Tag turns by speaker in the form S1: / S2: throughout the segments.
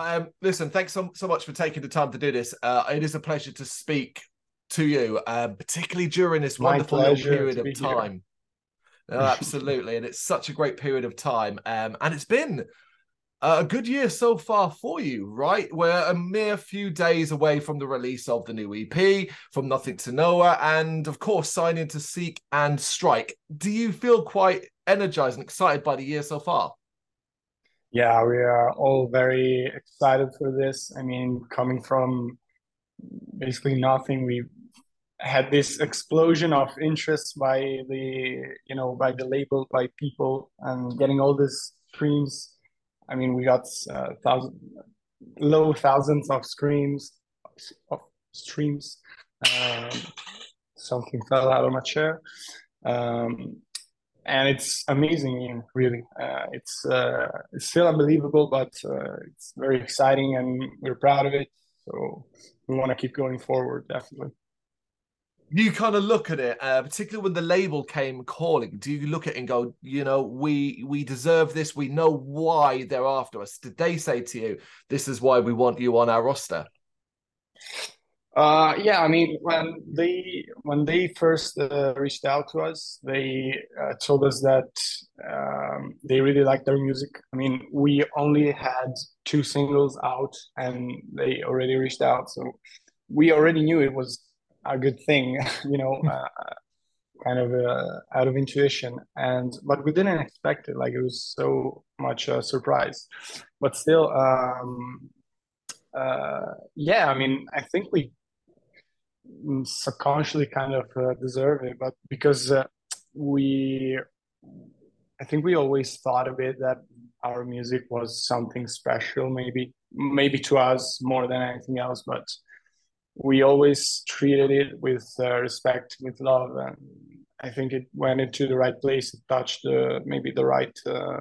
S1: um, listen, thanks so, so much for taking the time to do this. Uh, it is a pleasure to speak to you, uh, particularly during this
S2: My
S1: wonderful period of time. No, absolutely, and it's such a great period of time, um, and it's been a good year so far for you, right? We're a mere few days away from the release of the new EP, from Nothing to Nowhere, and of course, signing to Seek and Strike. Do you feel quite energized and excited by the year so far?
S2: Yeah, we are all very excited for this. I mean, coming from basically nothing, we had this explosion of interest by the, you know, by the label, by people, and getting all these streams. I mean, we got uh, thousand, low thousands of streams, of streams. Um, something fell out of my chair. Um, and it's amazing, really. Uh, it's uh, it's still unbelievable, but uh, it's very exciting, and we're proud of it. So we want to keep going forward, definitely.
S1: you kind of look at it, uh, particularly when the label came calling. Do you look at it and go, you know, we we deserve this. We know why they're after us. Did they say to you, this is why we want you on our roster?
S2: Uh, yeah, I mean, when they when they first uh, reached out to us, they uh, told us that um, they really liked their music. I mean, we only had two singles out, and they already reached out, so we already knew it was a good thing, you know, uh, kind of uh, out of intuition. And but we didn't expect it; like it was so much a surprise. But still, um, uh, yeah, I mean, I think we subconsciously kind of uh, deserve it, but because uh, we, I think we always thought of it that our music was something special, maybe maybe to us more than anything else, but we always treated it with uh, respect, with love, and I think it went into the right place. It touched maybe the right uh,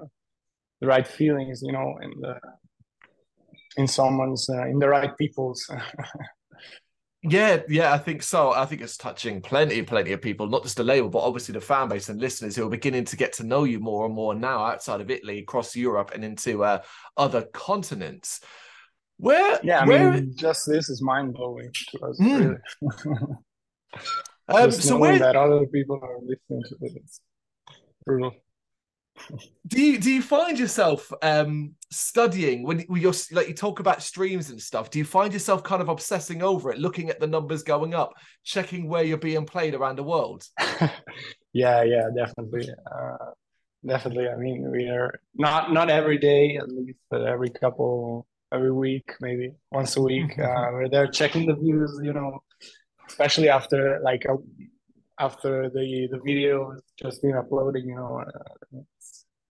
S2: the right feelings, you know, the in someone's uh, in the right people's.
S1: Yeah, yeah, I think so. I think it's touching plenty, plenty of people, not just the label, but obviously the fan base and listeners who are beginning to get to know you more and more now outside of Italy, across Europe, and into uh, other continents. Where,
S2: yeah, I
S1: where,
S2: mean, just this is mind blowing to us,
S1: Mm.
S2: really.
S1: um, so where
S2: that other people are listening to it, it's brutal.
S1: Do you do you find yourself um studying when when you're like you talk about streams and stuff? Do you find yourself kind of obsessing over it, looking at the numbers going up, checking where you're being played around the world?
S2: Yeah, yeah, definitely. Uh, definitely. I mean, we are not not every day at least, but every couple, every week, maybe once a week. Uh, we're there checking the views, you know, especially after like a, after the the video has just been uploaded, you know, uh,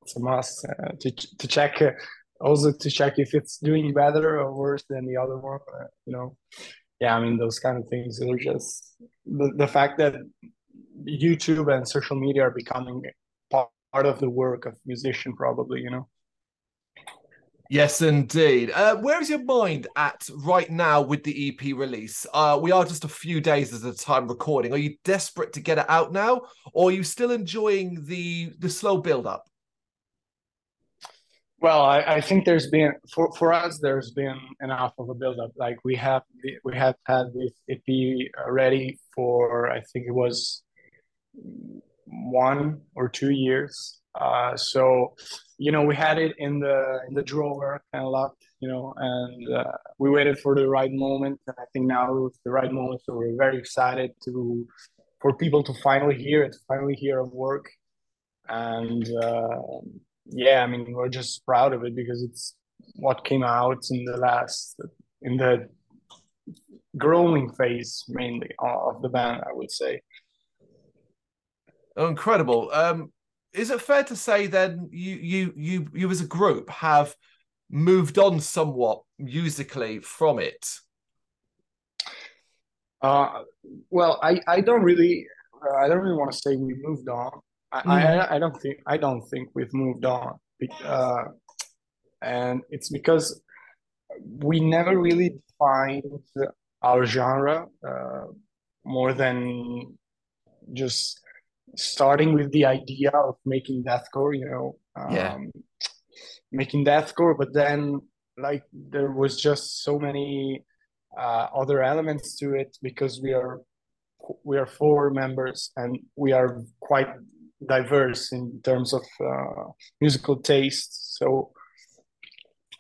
S2: it's, a must uh, to to check. Uh, also to check if it's doing better or worse than the other one, uh, you know. Yeah, I mean those kind of things are just the, the fact that YouTube and social media are becoming part of the work of musician, probably, you know.
S1: Yes, indeed. Uh, where is your mind at right now with the EP release? Uh, we are just a few days at a time recording. Are you desperate to get it out now, or are you still enjoying the the slow build up?
S2: Well, I, I think there's been for, for us there's been enough of a build-up. Like we have we have had this EP ready for I think it was one or two years. Uh, so you know we had it in the in the drawer and locked, you know, and uh, we waited for the right moment. And I think now it's the right moment. So we're very excited to for people to finally hear it, finally hear our work, and. Uh, yeah, I mean, we're just proud of it because it's what came out in the last, in the growing phase mainly of the band, I would say.
S1: Oh, incredible. Um, is it fair to say then you you you you as a group have moved on somewhat musically from it?
S2: Uh, well, I I don't really I don't really want to say we moved on. I,
S1: Mm.
S2: I I don't think I don't think we've moved on. Uh, and it's because we never really defined our genre uh, more than just starting with the idea of making deathcore, you know,
S1: Yeah.
S2: um, making deathcore, but then like there was just so many uh, other elements to it because we are we are four members and we are quite diverse in terms of uh, musical taste. So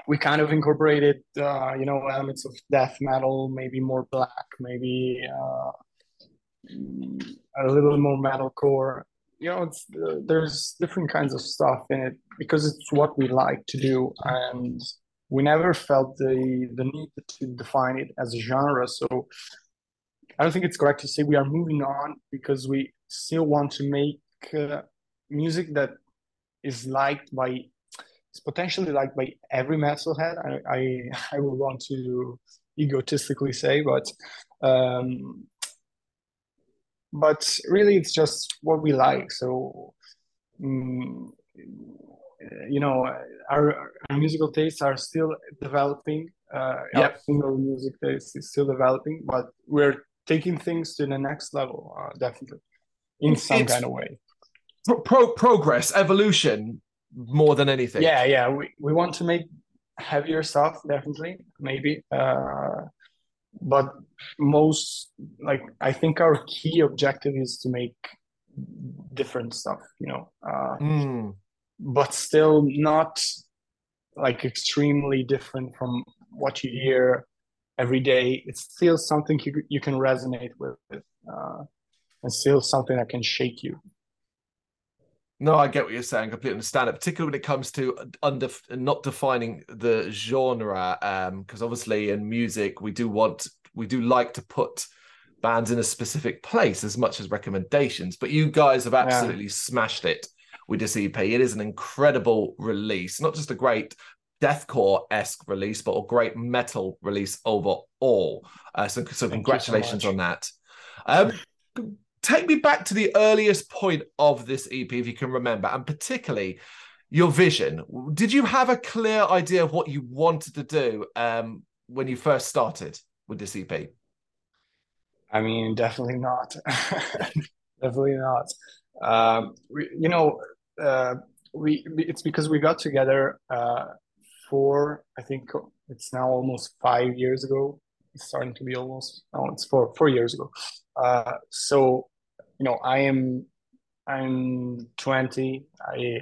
S2: we kind of incorporated, uh, you know, elements of death metal, maybe more black, maybe uh, a little more metalcore. You know, it's, there's different kinds of stuff in it because it's what we like to do, and we never felt the the need to define it as a genre. So I don't think it's correct to say we are moving on because we still want to make uh, music that is liked by it's potentially liked by every metalhead. I I, I would want to egotistically say, but um, but really it's just what we like. So um, you know, our, our musical tastes are still developing. Uh, yep. Our single music taste is still developing, but we're taking things to the next level, uh, definitely, in some it's kind of way.
S1: Pro- progress, evolution, more than anything.
S2: Yeah, yeah. We we want to make heavier stuff, definitely, maybe. Uh, but most, like, I think our key objective is to make different stuff. You know. Uh,
S1: mm.
S2: But still not like extremely different from what you hear every day. It's still something you, you can resonate with, uh, and still something that can shake you.
S1: No, I get what you're saying. Completely understand it, particularly when it comes to under not defining the genre. Because um, obviously, in music, we do want, we do like to put bands in a specific place as much as recommendations. But you guys have absolutely yeah. smashed it with this EP. It is an incredible release, not just a great deathcore esque release, but a great metal release overall. Uh, so, so congratulations so on that. Um, take me back to the earliest point of this EP, if you can remember, and particularly your vision. Did you have a clear idea of what you wanted to do um, when you first started with this EP?
S2: I mean, definitely not. definitely not. Um, we, you know, uh, we it's because we got together uh, four, I think it's now almost five years ago. It's starting to be almost, oh, it's four, four years ago. Uh, so, you know, I am, I'm 20. I,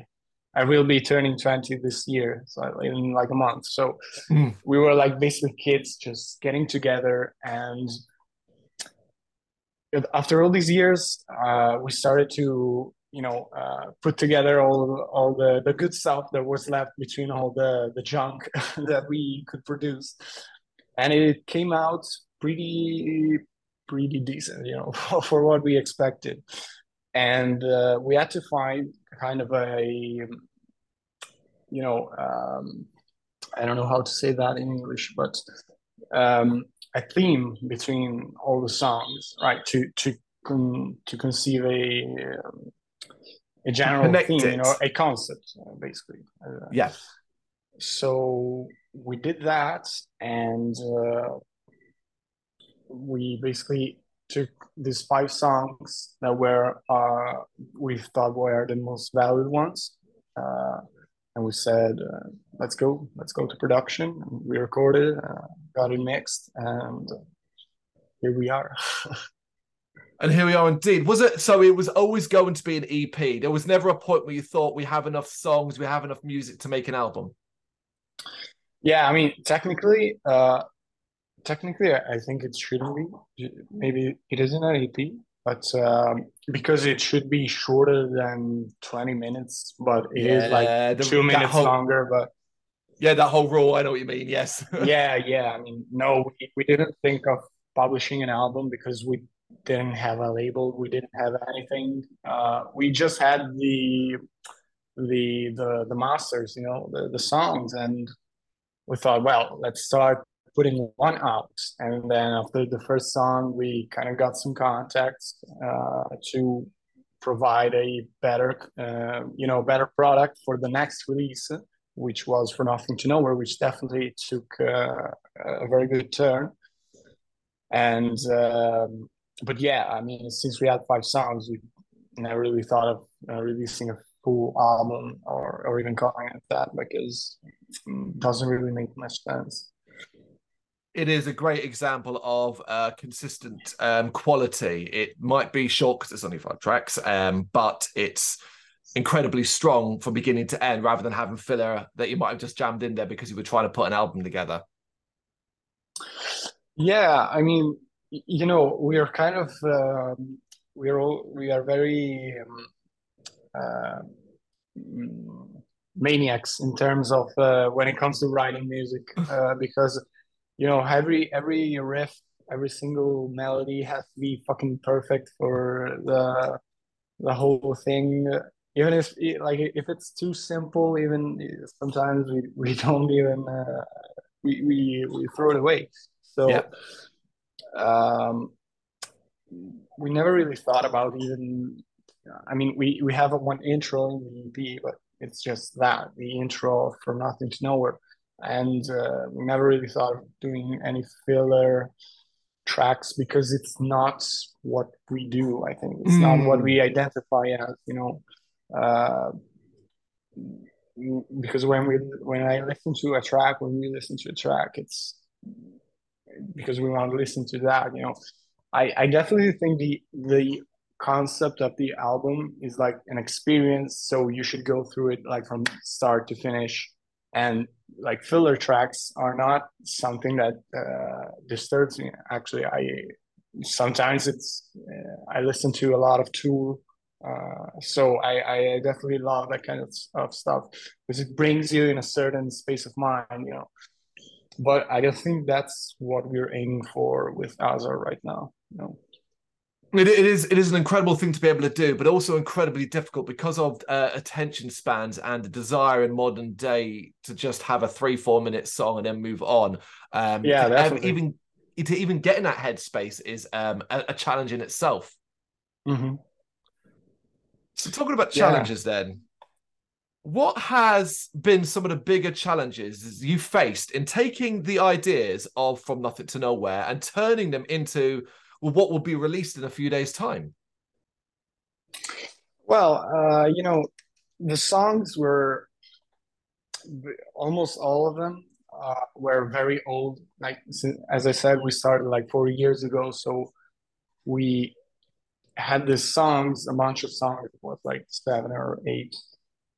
S2: I will be turning 20 this year, so in like a month. So mm. we were like basically kids just getting together and after all these years, uh, we started to you know uh, put together all all the the good stuff that was left between all the the junk that we could produce and it came out pretty pretty decent you know for what we expected and uh, we had to find kind of a you know um, i don't know how to say that in english but um, a theme between all the songs right to to con- to conceive a um, a general Connect theme, it. you know, a concept, basically.
S1: Uh, yeah.
S2: So we did that, and uh, we basically took these five songs that were uh, we thought were the most valid ones, uh, and we said, uh, "Let's go, let's go to production." And we recorded, uh, got it mixed, and here we are.
S1: And here we are indeed. Was it so it was always going to be an EP? There was never a point where you thought we have enough songs, we have enough music to make an album.
S2: Yeah, I mean, technically, uh technically I think it shouldn't be. Maybe it isn't an EP, but um because it should be shorter than 20 minutes, but it yeah, is like the, two minutes whole, longer, but
S1: yeah, that whole rule, I know what you mean. Yes.
S2: yeah, yeah. I mean, no, we, we didn't think of publishing an album because we didn't have a label we didn't have anything uh, we just had the the the the masters you know the, the songs and we thought well let's start putting one out. And then after the first song we kind of got some contacts uh, to provide a better uh, you know better product for the next release which was for nothing to nowhere which definitely took uh, a very good turn. And um, but yeah, I mean, since we had five songs, we never really thought of uh, releasing a full album or, or even calling it that because it doesn't really make much sense
S1: it is a great example of uh, consistent um, quality. It might be short because it's only five tracks, um, but it's incredibly strong from beginning to end rather than having filler that you might have just jammed in there because you were trying to put an album together.
S2: Yeah, I mean, you know, we are kind of um, we're all we are very um, maniacs in terms of uh, when it comes to writing music uh, because you know every every riff every single melody has to be fucking perfect for the the whole thing even if like if it's too simple even sometimes we, we don't even uh, we, we we throw it away so yeah. um we never really thought about even i mean we we have one intro in the ep but it's just that the intro from nothing to nowhere and uh, we never really thought of doing any filler tracks because it's not what we do i think it's mm. not what we mm. identify as you know uh, because when we when i listen to a track when we listen to a track it's because we want to listen to that you know i i definitely think the the concept of the album is like an experience so you should go through it like from start to finish. And like filler tracks are not something that uh, disturbs me. Actually i sometimes it's uh, i listen to a lot of tool uh, so I, I definitely love that kind of, of stuff because it brings you in a certain space of mind you know. But i don't think that's what we're aiming for with Aasar right now you know
S1: it, it is it is an incredible thing to be able to do, but also incredibly difficult because of uh, attention spans and the desire in modern day to just have a three four minute song and then move on. Um,
S2: yeah,
S1: that's even to even get in that headspace is um, a, a, challenge in itself.
S2: Mm-hmm.
S1: So, talking about challenges, yeah. then, what has been some of the bigger challenges you faced in taking the ideas of From Nothing to Nowhere and turning them into well, what will be released in a few days' time?
S2: Well, uh, you know, the songs were almost all of them uh, were very old. Like as I said, we started like four years ago, so we had these songs, a bunch of songs, it was like seven or eight,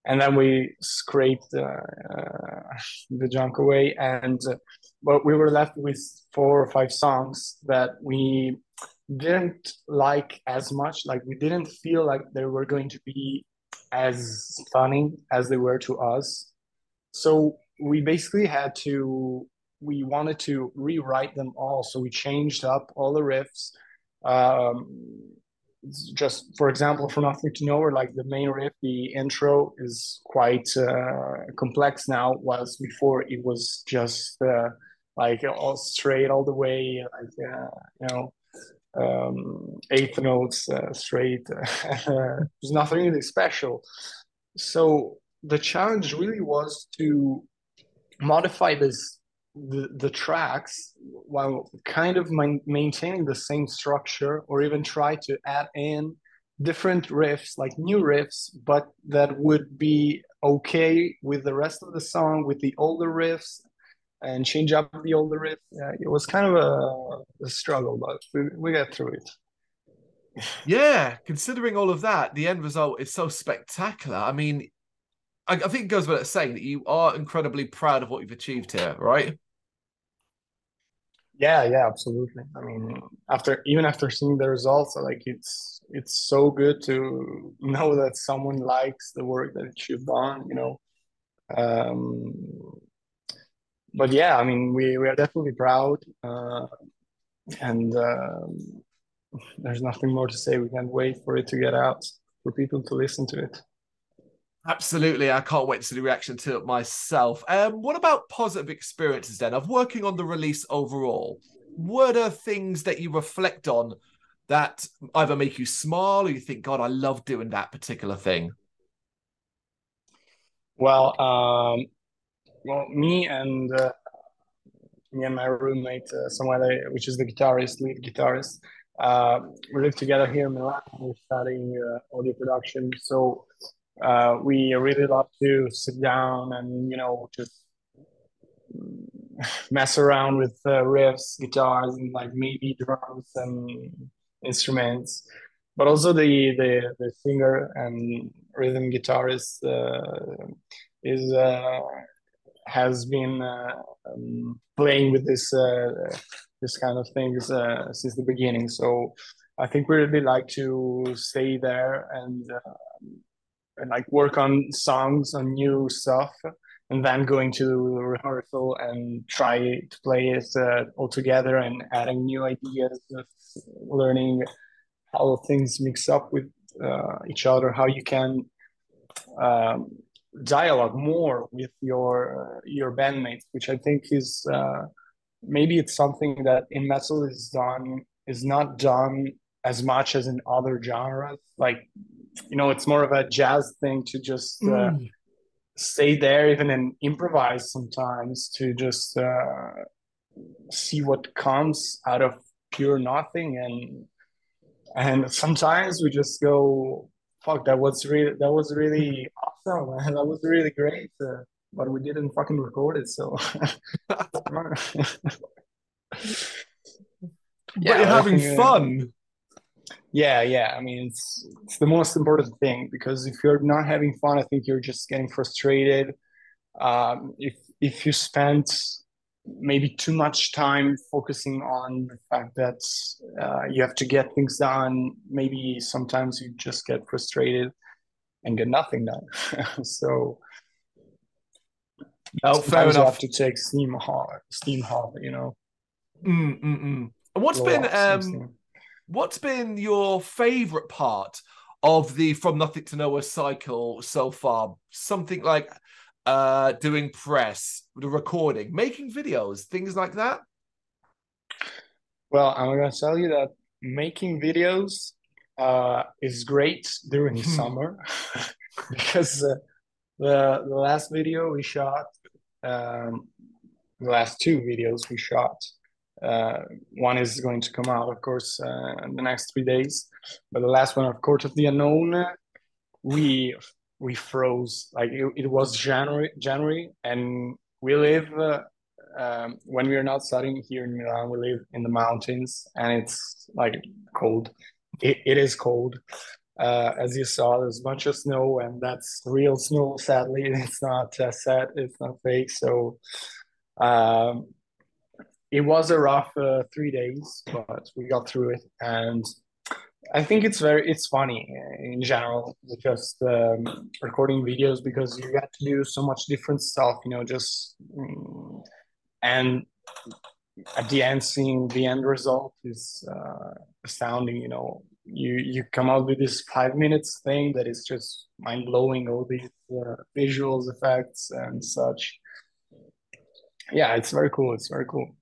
S2: and then we scraped uh, uh, the junk away, and uh, but we were left with four or five songs that we didn't like as much. Like we didn't feel like they were going to be as funny as they were to us. So we basically had to. We wanted to rewrite them all, so we changed up all the riffs. Um, just for example, from nothing to nowhere, like the main riff, the intro is quite uh, complex now. Was before it was just uh, like all straight all the way, like uh, you know, um, eighth notes uh, straight. There's nothing really special. So the challenge really was to modify this the, the tracks while kind of man- maintaining the same structure or even try to add in different riffs like new riffs but that would be okay with the rest of the song with the older riffs and change up the older riff. Yeah, it was kind of a, a struggle, but we, we got through it.
S1: yeah, considering all of that, the end result is so spectacular. I mean, I, I think it goes without saying that you are incredibly proud of what you've achieved here, right?
S2: Yeah, yeah, absolutely. I mean, after even after seeing the results, like it's it's so good to know that someone likes the work that you've done. You know, um, but yeah, I mean, we, we are definitely proud, uh, and uh, there's nothing more to say. We can't wait for it to get out for people to listen to it.
S1: Absolutely, I can't wait to see the reaction to it myself. Um, what about positive experiences then of working on the release overall? What are things that you reflect on that either make you smile or you think, God, I love doing that particular thing?
S2: Well, um, well, me and uh, me and my roommate uh, which is the guitarist, lead guitarist, uh, we live together here in Milan. We're studying uh, audio production, so uh, we really love to sit down and you know just mess around with uh, riffs, guitars, and like maybe drums and instruments. But also the the, the singer and rhythm guitarist uh, is has been uh, um, playing with this uh, this kind of things uh, since the beginning. So I think we really like to stay there and and like work on songs on new stuff and then going to rehearsal and try to play it uh, all together and adding new ideas, learning how things mix up with uh, each other, how you can um, dialogue more with your uh, your bandmates, which I think is uh, maybe it's something that in metal is done is not done as much as in other genres. Like you know, it's more of a jazz thing to just. Uh, mm stay there even and improvise sometimes to just uh, see what comes out of pure nothing and and sometimes we just go fuck that was really that was really awesome man. that was really great uh, but we didn't fucking record it so.
S1: Yeah, but you're having fun.
S2: Yeah yeah i mean it's it's the most important thing because if you're not having fun i think you're just getting frustrated. Um, if if you spend maybe too much time focusing on the fact that uh, you have to get things done maybe sometimes you just get frustrated and get nothing done so
S1: oh, fair enough. you
S2: have to take steam hard steam hard you know
S1: mm, mm, mm. what's Blow been um What's been your favorite part of the From Nothing to Nowhere cycle so far? Something like uh, doing press, the recording, making videos, things like that?
S2: Well, I'm going to tell you that making videos uh, is great during the summer because uh, the, the last video we shot, um, the last two videos we shot, uh, one is going to come out, of course, uh, in the next three days. But the last one, of course, of the Unknown, we we froze. Like it, it was January, January, and we live uh, um, when we are not studying here in Milan. We live in the mountains, and it's like cold. It, it is cold. Uh, as you saw, there's a bunch of snow, and that's real snow. Sadly, it's not uh, set. It's not fake. So um, it was a rough uh, three days, but we got through it, and I think it's very it's funny in general just um, recording videos because you get to do so much different stuff, you know, just mm, and at the end seeing the end result is uh, astounding. You know, you you come out with this five minutes thing that is just mind blowing. All these uh, visuals, effects, and such. Yeah, it's very cool. It's very cool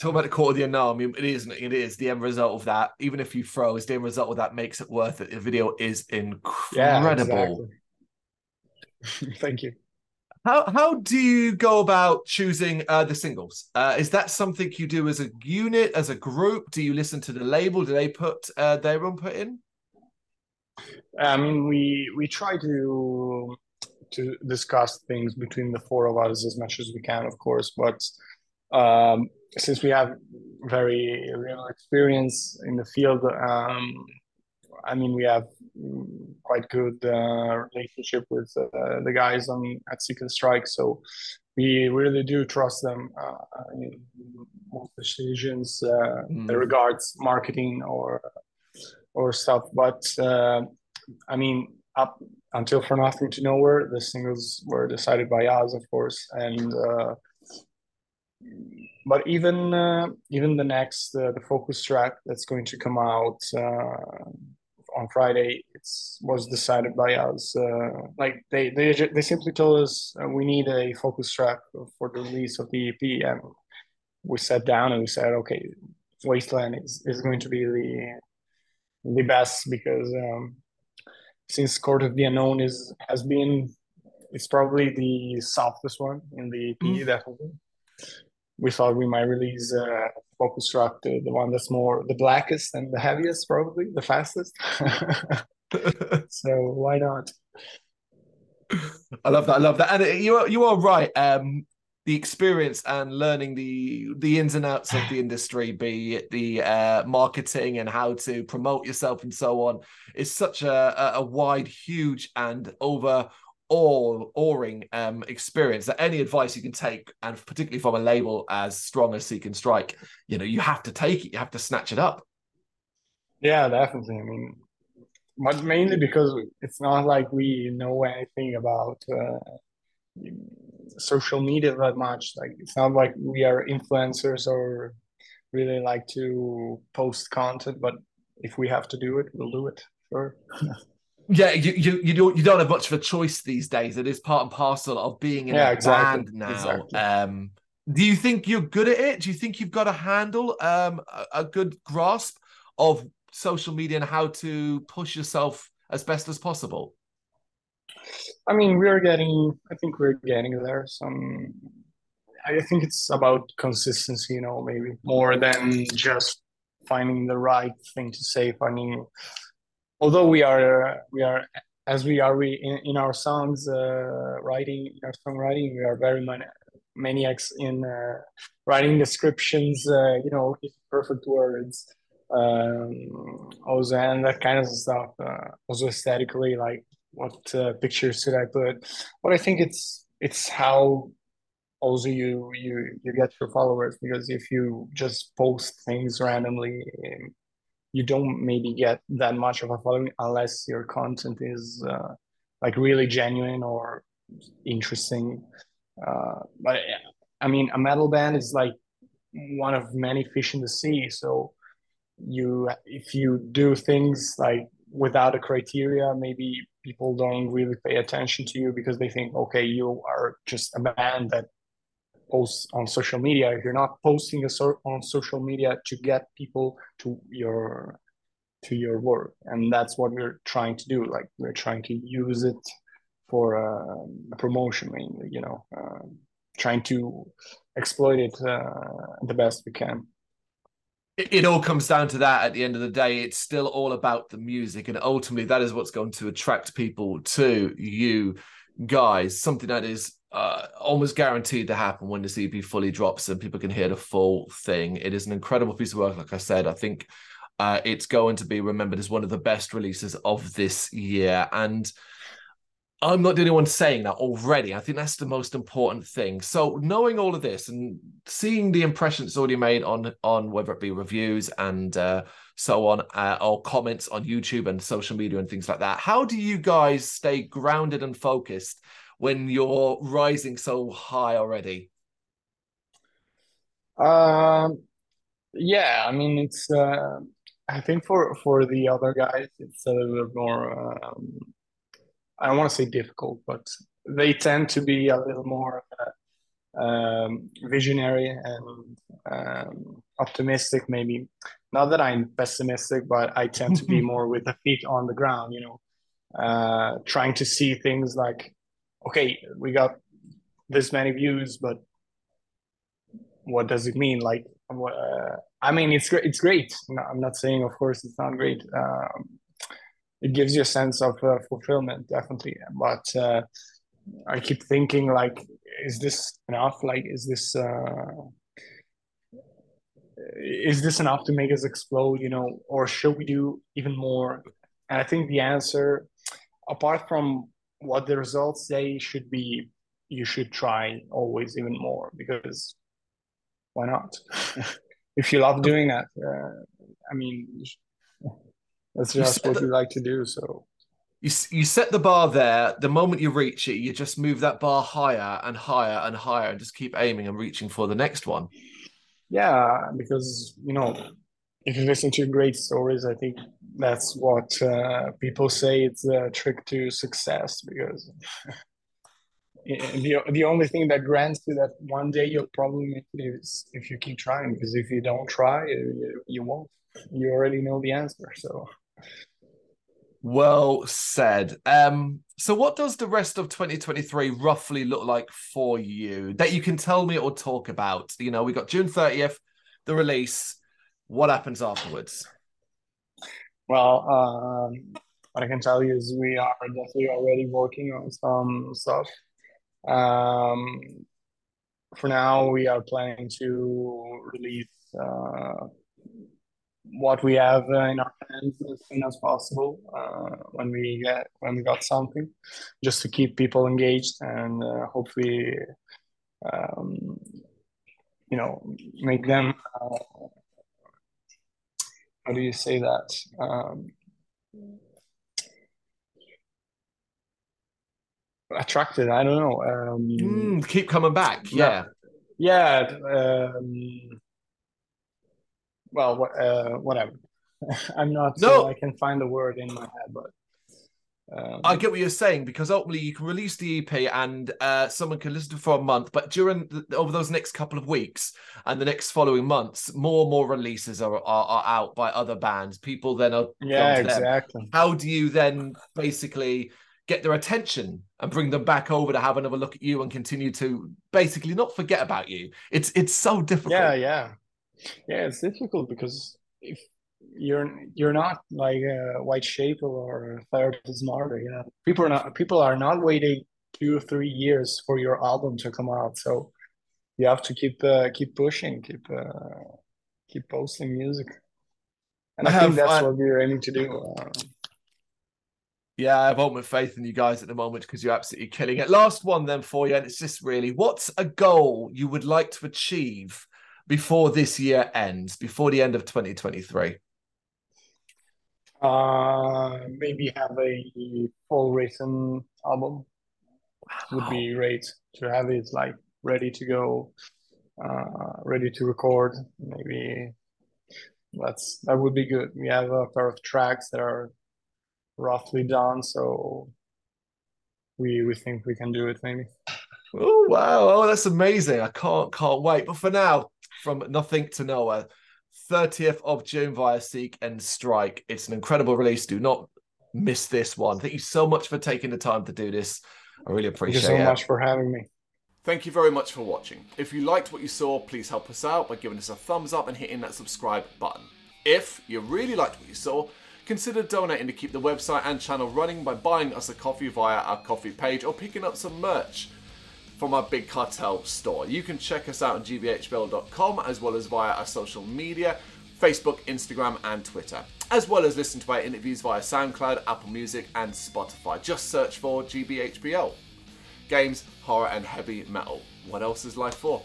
S1: talk about the court of the unknown. I mean, it is, it is the end result of that. Even if you froze, the end result of that makes it worth it. The video is incredible. Yeah, exactly.
S2: Thank you.
S1: How how do you go about choosing uh, the singles? Uh, is that something you do as a unit, as a group? Do you listen to the label? Do they put uh, their input in?
S2: I mean, we we try to to discuss things between the four of us as much as we can, of course. But um, since we have very real experience in the field, um, I mean, we have quite good uh, relationship with uh, the guys on at Seek and Strike, so we really do trust them uh, in most decisions uh, mm. that regards marketing or or stuff. But uh, I mean, up until For Nothing to Nowhere, the singles were decided by us, of course, and uh, but even uh, even the next uh, the focus track that's going to come out uh, on Friday it's was decided by us uh, like they they they simply told us uh, we need a focus track for the release of the EP and we sat down and we said okay Wasteland is, is going to be the the best because um, since Court of the Unknown is has been it's probably the softest one in the EP mm. definitely we thought we might release uh, focus track, the, the one that's more the blackest and the heaviest, probably the fastest. so why not?
S1: I love that. I love that. And you are you are right. Um, the experience and learning the the ins and outs of the industry, be it the uh, marketing and how to promote yourself and so on, is such a, a wide, huge, and over all awing um, experience that any advice you can take, and particularly from a label as strong as Seek and Strike, you know, you have to take it, you have to snatch it up.
S2: Yeah, definitely. I mean, but mainly because it's not like we know anything about uh, social media that much. Like it's not like we are influencers or really like to post content, but if we have to do it, we'll do it. Sure.
S1: yeah, you, you you don't you don't have much of a choice these days. It is part and parcel of being in yeah, a exactly. band now. Exactly. Um, do you think you're good at it? Do you think you've got a handle, um, a, a good grasp of social media and how to push yourself as best as possible?
S2: I mean, we're getting. I think we're getting there. Some. I think it's about consistency, you know, maybe more than just finding the right thing to say. Finding, although we are we are as we are we in, in our songs uh, writing, in our songwriting, we are very mani- maniacs in uh, writing descriptions. Uh, you know, perfect words um, also and that kind of stuff. Uh, also aesthetically, like what uh, pictures should I put? But I think it's it's how also you you you get your followers because if you just post things randomly you don't maybe get that much of a following unless your content is uh, like really genuine or interesting. Uh, but i mean a metal band is like one of many fish in the sea. So you if you do things like without a criteria maybe people don't really pay attention to you because they think okay you are just a band that posts on social media. If you're not posting so- on social media to get people to your to your work and that's what we're trying to do like we're trying to use it for uh, promotion mainly you know uh, trying to exploit it uh, the best we can.
S1: It all comes down to that at the end of the day. It's still all about the music and ultimately that is what's going to attract people to you guys something that is uh, almost guaranteed to happen when the ep fully drops and people can hear the full thing it is an incredible piece of work like i said i think uh, it's going to be remembered as one of the best releases of this year and I'm not the only one saying that already. I think that's the most important thing. So knowing all of this and seeing the impression it's already made on on whether it be reviews and uh, so on, uh, or comments on YouTube and social media and things like that, how do you guys stay grounded and focused when you're rising so high already?
S2: Um, yeah, I mean it's. Uh, I think for for the other guys, it's a little bit more. Um, I don't want to say difficult, but they tend to be a little more uh, um, visionary and um, optimistic. Maybe not that I'm pessimistic, but I tend to be more with the feet on the ground. You know, uh, trying to see things like, okay, we got this many views, but what does it mean? Like, uh, I mean, it's great. It's great. I'm not saying, of course, it's not great. Um, it gives you a sense of uh, fulfillment definitely but uh, i keep thinking like is this enough like is this uh, is this enough to make us explode you know or should we do even more and i think the answer apart from what the results say should be you should try always even more because why not if you love doing that uh, i mean that's just what the, you like to do. So
S1: you you set the bar there. The moment you reach it, you just move that bar higher and higher and higher, and just keep aiming and reaching for the next one.
S2: Yeah, because you know, if you listen to great stories, I think that's what uh, people say. It's a trick to success because. the, the only thing that grants you that one day you'll probably if you keep trying because if you don't try you, you won't you already know the answer so
S1: well said. Um, so what does the rest of 2023 roughly look like for you that you can tell me or talk about? You know, we got June 30th, the release. What happens afterwards?
S2: Well, um, what I can tell you is we are definitely already working on some stuff. Um, for now, we are planning to release uh, what we have uh, in our hands as soon as possible uh, when we get when we got something, just to keep people engaged and uh, hopefully, um, you know, make them. How do you say that? Um, attracted. I don't know. Um,
S1: mm, keep coming back. Yeah.
S2: Yeah. Um, well, uh, whatever. I'm not. No, uh, I can find the word in my head, but.
S1: Um, I get what you're saying because ultimately you can release the EP and uh, someone can listen to it for a month, but during the, over those next couple of weeks and the next following months, more and more releases are, are, are out by other bands. People then are
S2: yeah, exactly.
S1: How do you then basically get their attention and bring them back over to have another look at you and continue to basically not forget about you. It's it's so difficult.
S2: Yeah, yeah, yeah. It's difficult because if you're you're not like a Whitechapel or Thy Art Is Murder, you know, people are not people are not waiting two or three years for your album to come out. So you have to keep uh, keep pushing, keep uh, keep posting music. And I, I think that's I... what we're aiming to do. Uh,
S1: yeah, I have ultimate faith in you guys at the moment because you're absolutely killing it. Last one then for you, and it's just really what's a goal you would like to achieve before this year ends, before the end of 2023?
S2: Uh, maybe have a full written album would be great to have it like ready to go, uh, ready to record. Maybe that's that would be good. We have a pair of tracks that are roughly done. So we we think we can do it maybe.
S1: Oh wow! Oh, that's amazing! I can't can't wait. But for now, from nothing to nowhere, 30th of June via Seek and Strike. It's an incredible release. Do not miss this one. Thank you so much for taking the time to do this. I really appreciate it.
S2: Thank
S1: you
S2: so it. much for having me.
S1: Thank you very much for watching. If you liked what you saw, please help us out by giving us a thumbs up and hitting that subscribe button. If you really liked what you saw, Consider donating to keep the website and channel running by buying us a coffee via our coffee page or picking up some merch from our Big Cartel store. You can check us out on gbhbl.com as well as via our social media Facebook, Instagram, and Twitter, as well as listen to our interviews via SoundCloud, Apple Music, and Spotify. Just search for GBHBL. Games, horror, and heavy metal. What else is life for?